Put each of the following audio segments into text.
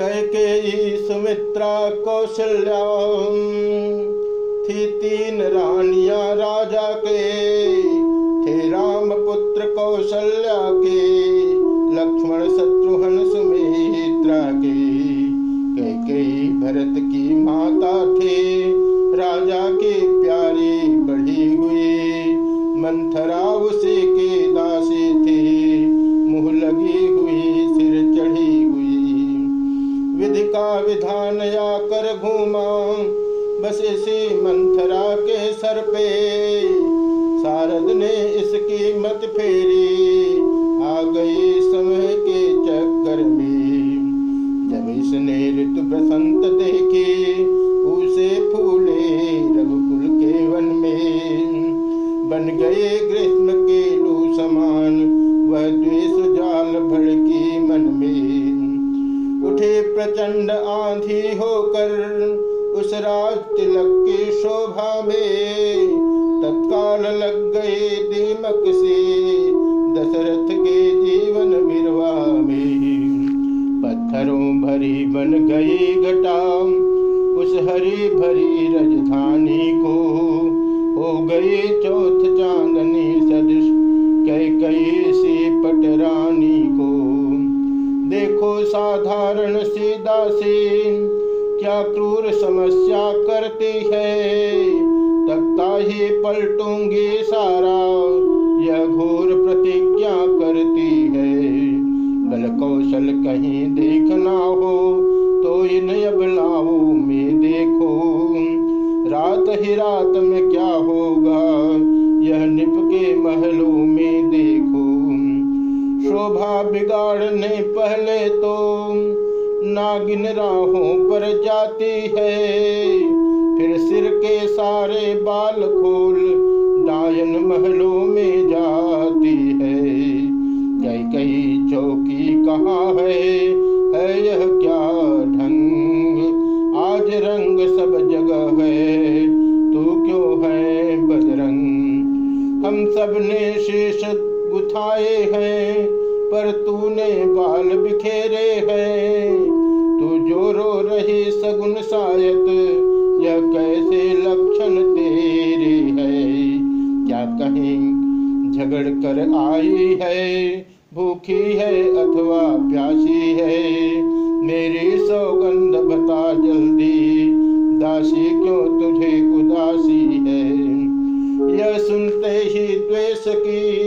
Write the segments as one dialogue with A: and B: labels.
A: कैकेयी सुमित्रा कौशल्या, थी तीन रानियाँ राजा के, थे राम पुत्र कौशल्या के, लक्ष्मण शत्रुघ्न सुमित्रा के। कैकेयी भरत की माता थे, राजा के प्यारी बढ़ी हुई, मंथरा ऋतु बन गई घटा उस हरी भरी राजधानी को हो गई चौथ चांदनी सदृश। कई कई सी पटरानी को। देखो साधारण सी दासी क्या क्रूर समस्या करती है। तख्ता ही पलटूँगी सारा, यह घोर प्रतिज्ञा करती है। बल कौशल कहीं देखना रात में क्या होगा? यह निप के महलों में देखो। शोभा बिगाड़ने पहले तो नागिन राहों पर जाती है। फिर सिर के सारे बाल खोल डायन महलों में जाती है। कई कई चौकी कहाँ है? गुथाए हैं, पर तूने बाल बिखेरे हैं। तू जो रो रही सगुन सायत, यह कैसे लक्षण तेरे है? क्या कहीं, झगड़ कर आई है, भूखी है अथवा प्यासी है? मेरी सौगंध बता जल्दी, दासी क्यों तुझे उदासी है? यह सुनते ही द्वेष की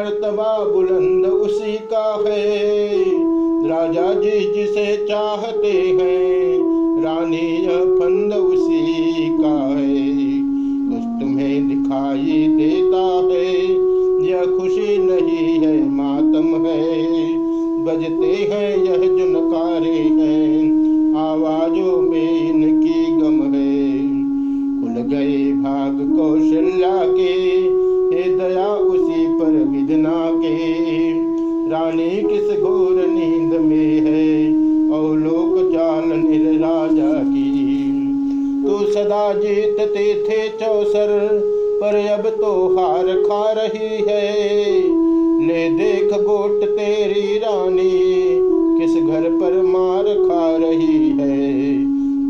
A: मर्तबा बुलंद उसी का है। राजा जी जिसे चाहते हैं, रानी फंद उसी का है। कुछ तुम्हें दिखाई देता है, यह खुशी नहीं है, मातम है। बजते हैं यह जुनकारे हैं, आवाजों में इनकी गम है। खुल गए भाग कौशल्या के, हे दया पर विधना के रानी किस घोर नींद में है? और लोक चाल निर राजा की। तू सदा जीतते थे चौसर, पर अब तो हार खा रही है। ले देख गोट तेरी रानी, किस घर पर मार खा रही है?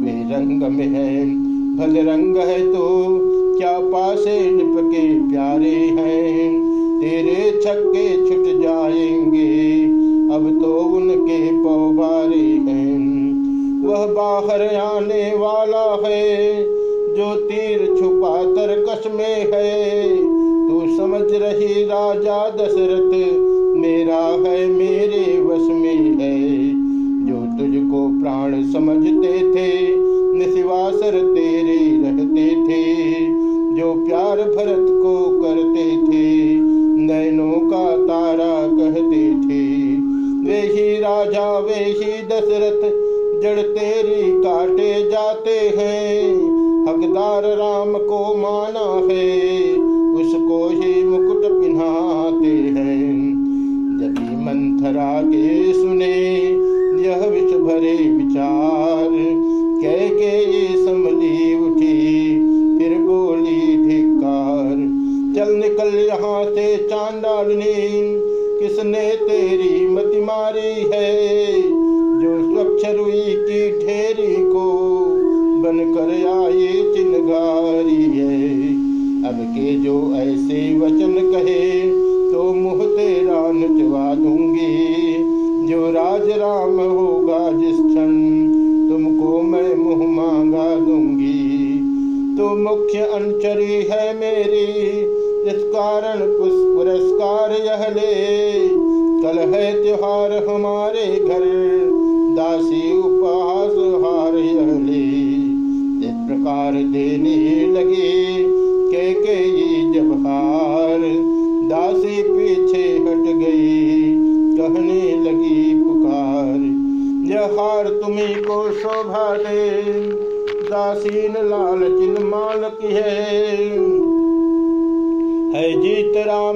A: वे रंग में है भदरंग है तो क्या पासे निपके प्यारे हैं? तेरे छक्के छुट जाएँगे। अब तो उनके पौबारे हैं। वह बाहर आने वाला है, जो तीर छुपा तरकश में है। तू समझ रही राजा दशरथ, मेरा है मेरे वश में है। जो तुझको प्राण समझते थे निशिवासर तेरे रहते थे। जो प्यार भरत राजा वे ही दशरथ, जड़ तेरी काटे जाते हैं। हकदार राम को माना है, उसको ही मुकुट पिन्हाते हैं। यदि मंथरा के सुने, यह विष भरे विचार। कह के ये संभली उठी, फिर बोली धिकार चल निकल यहाँ से चांडालनी किसने तेरी मत मारी है, जो स्वच्छ रुई की ठेरी को बन कर आए चिन्हगारी है। अब के जो ऐसे वचन कहे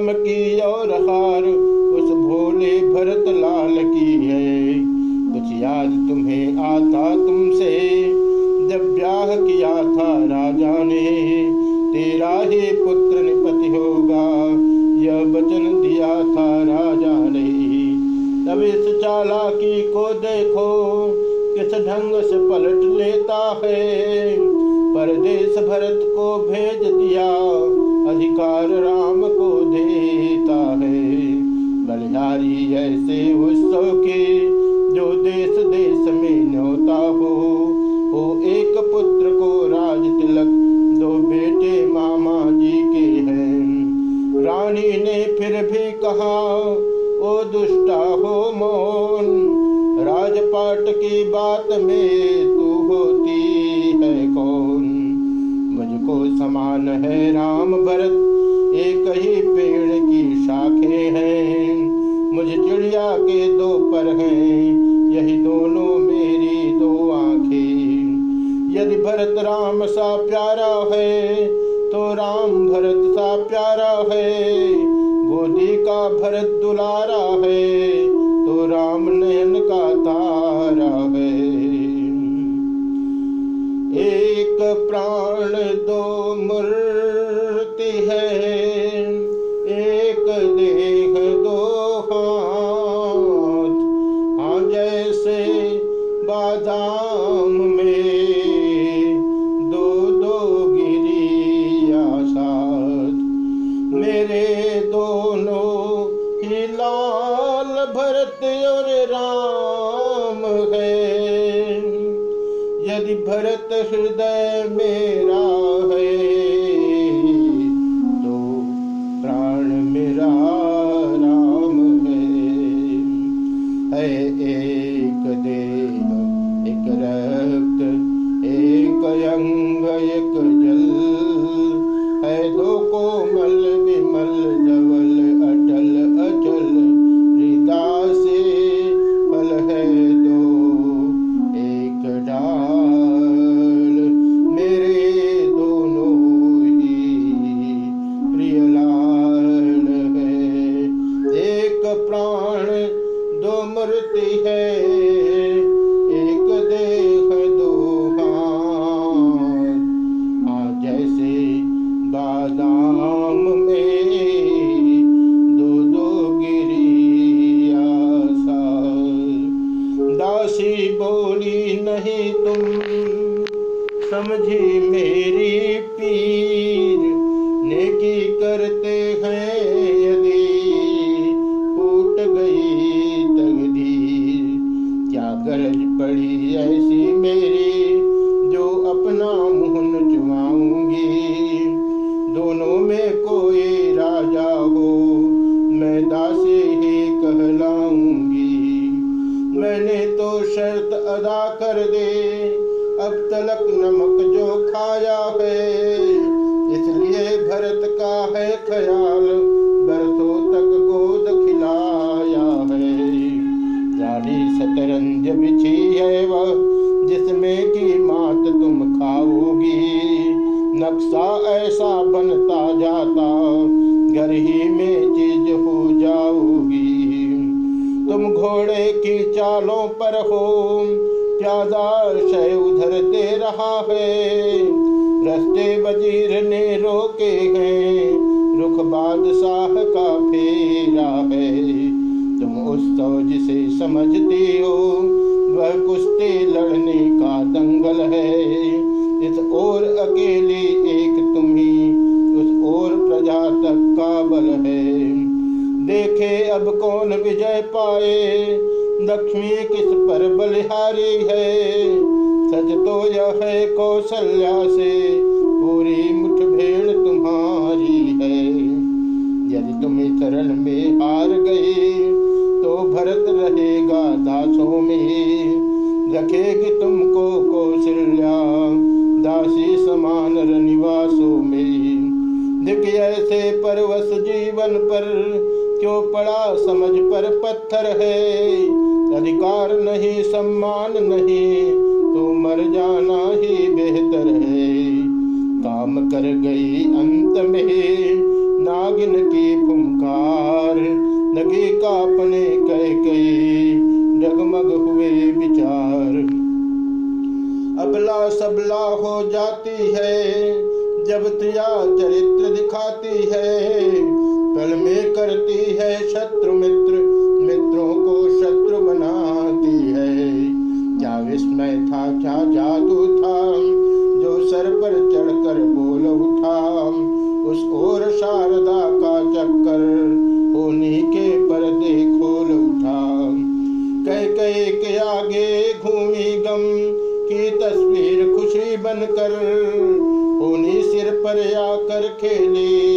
A: राम की और हार, उस भोले भरत लाल की है। कुछ याद तुम्हें आता तुमसे, जब ब्याह किया था राजा ने। तेरा ही पुत्र निपति होगा, यह वचन दिया था राजा ने। तब इस चालाकी को देखो, किस ढंग से पलट लेता है। परदेश भरत को भेज दिया, अधिकार ऐसे उत्सव के एक प्राण दो मूर्ति है, एक देह दो हाथ। हाँ जैसे बादाम में दो दो गिरिया साथ। मेरे दोनों ही लाल, भरत और राम है। यदि भरत हृदय मेरा है तो प्राण मेरा राम है। है एक देह एक रक्त, एक अंग, एक जल। है दो कोमल भरत का है ख्याल बरसों तक गोद खिलाया है। रानी शतरंज बिछी है वह, जिसमें की मात तुम खाओगी। नक्शा ऐसा बनता जाता, घर ही में चीज़ हो जाओगी। तुम घोड़े की चालों पर हो प्यादा उधर दे रहा है। रस्ते वज़ीर ने रोके हैं। रुख बादशाह का फेरा है। तुम उत्सव जिसे समझते हो, वह कुश्ती लड़ने का दंगल है। इस ओर अकेले एक तुम्ही उस ओर प्रजा तक का बल है। देखे अब कौन विजय पाए, लक्ष्मी किस पर बलिहारी है। सच तो यह है कौशल्या से पूरी मुठभेड़ तुम्हारी है। यदि तुम शरण में हार गए तो भरत रहेगा दासों में। रखेगी तुमको कौशल्या, दासी समान निवासों में। दिख ऐसे परवश जीवन पर, क्यों पड़ा समझ पर पत्थर है। अधिकार नहीं, सम्मान नहीं तो मर जाना ही बेहतर है। काम कर गई अंत में। नागिन की फुंकार लगी कापने कह कई डगमग हुए विचार। अबला सबला हो जाती है, जब त्रिया चरित्र दिखाती है। पल में करती है शत्रु मित्र, मित्रों को शत्रु बनाती है। क्या विस्मय था, क्या जादू शारदा का चक्कर होनी के पर्दे खोल उठा। कह कह के आगे घूमी गम की तस्वीर खुशी बनकर। होनी सिर पर आकर खेले,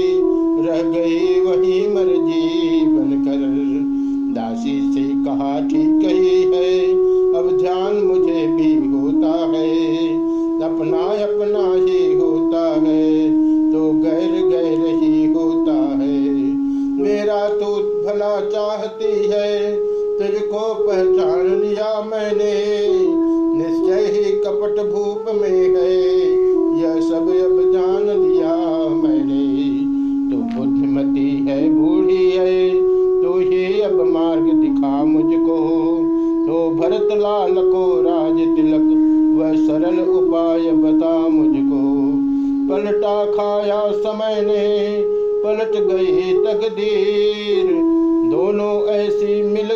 A: रह गई वही मर्ज़ी बनकर। दासी से कहा, ठीक कही है, अब ध्यान मुझे भी होता है। अपना अपना तो भरत लाल को राज तिलक, वह सरल उपाय बता मुझको। पलटा खाया समय ने, पलट गई तकदीर। दोनों ऐसी मिल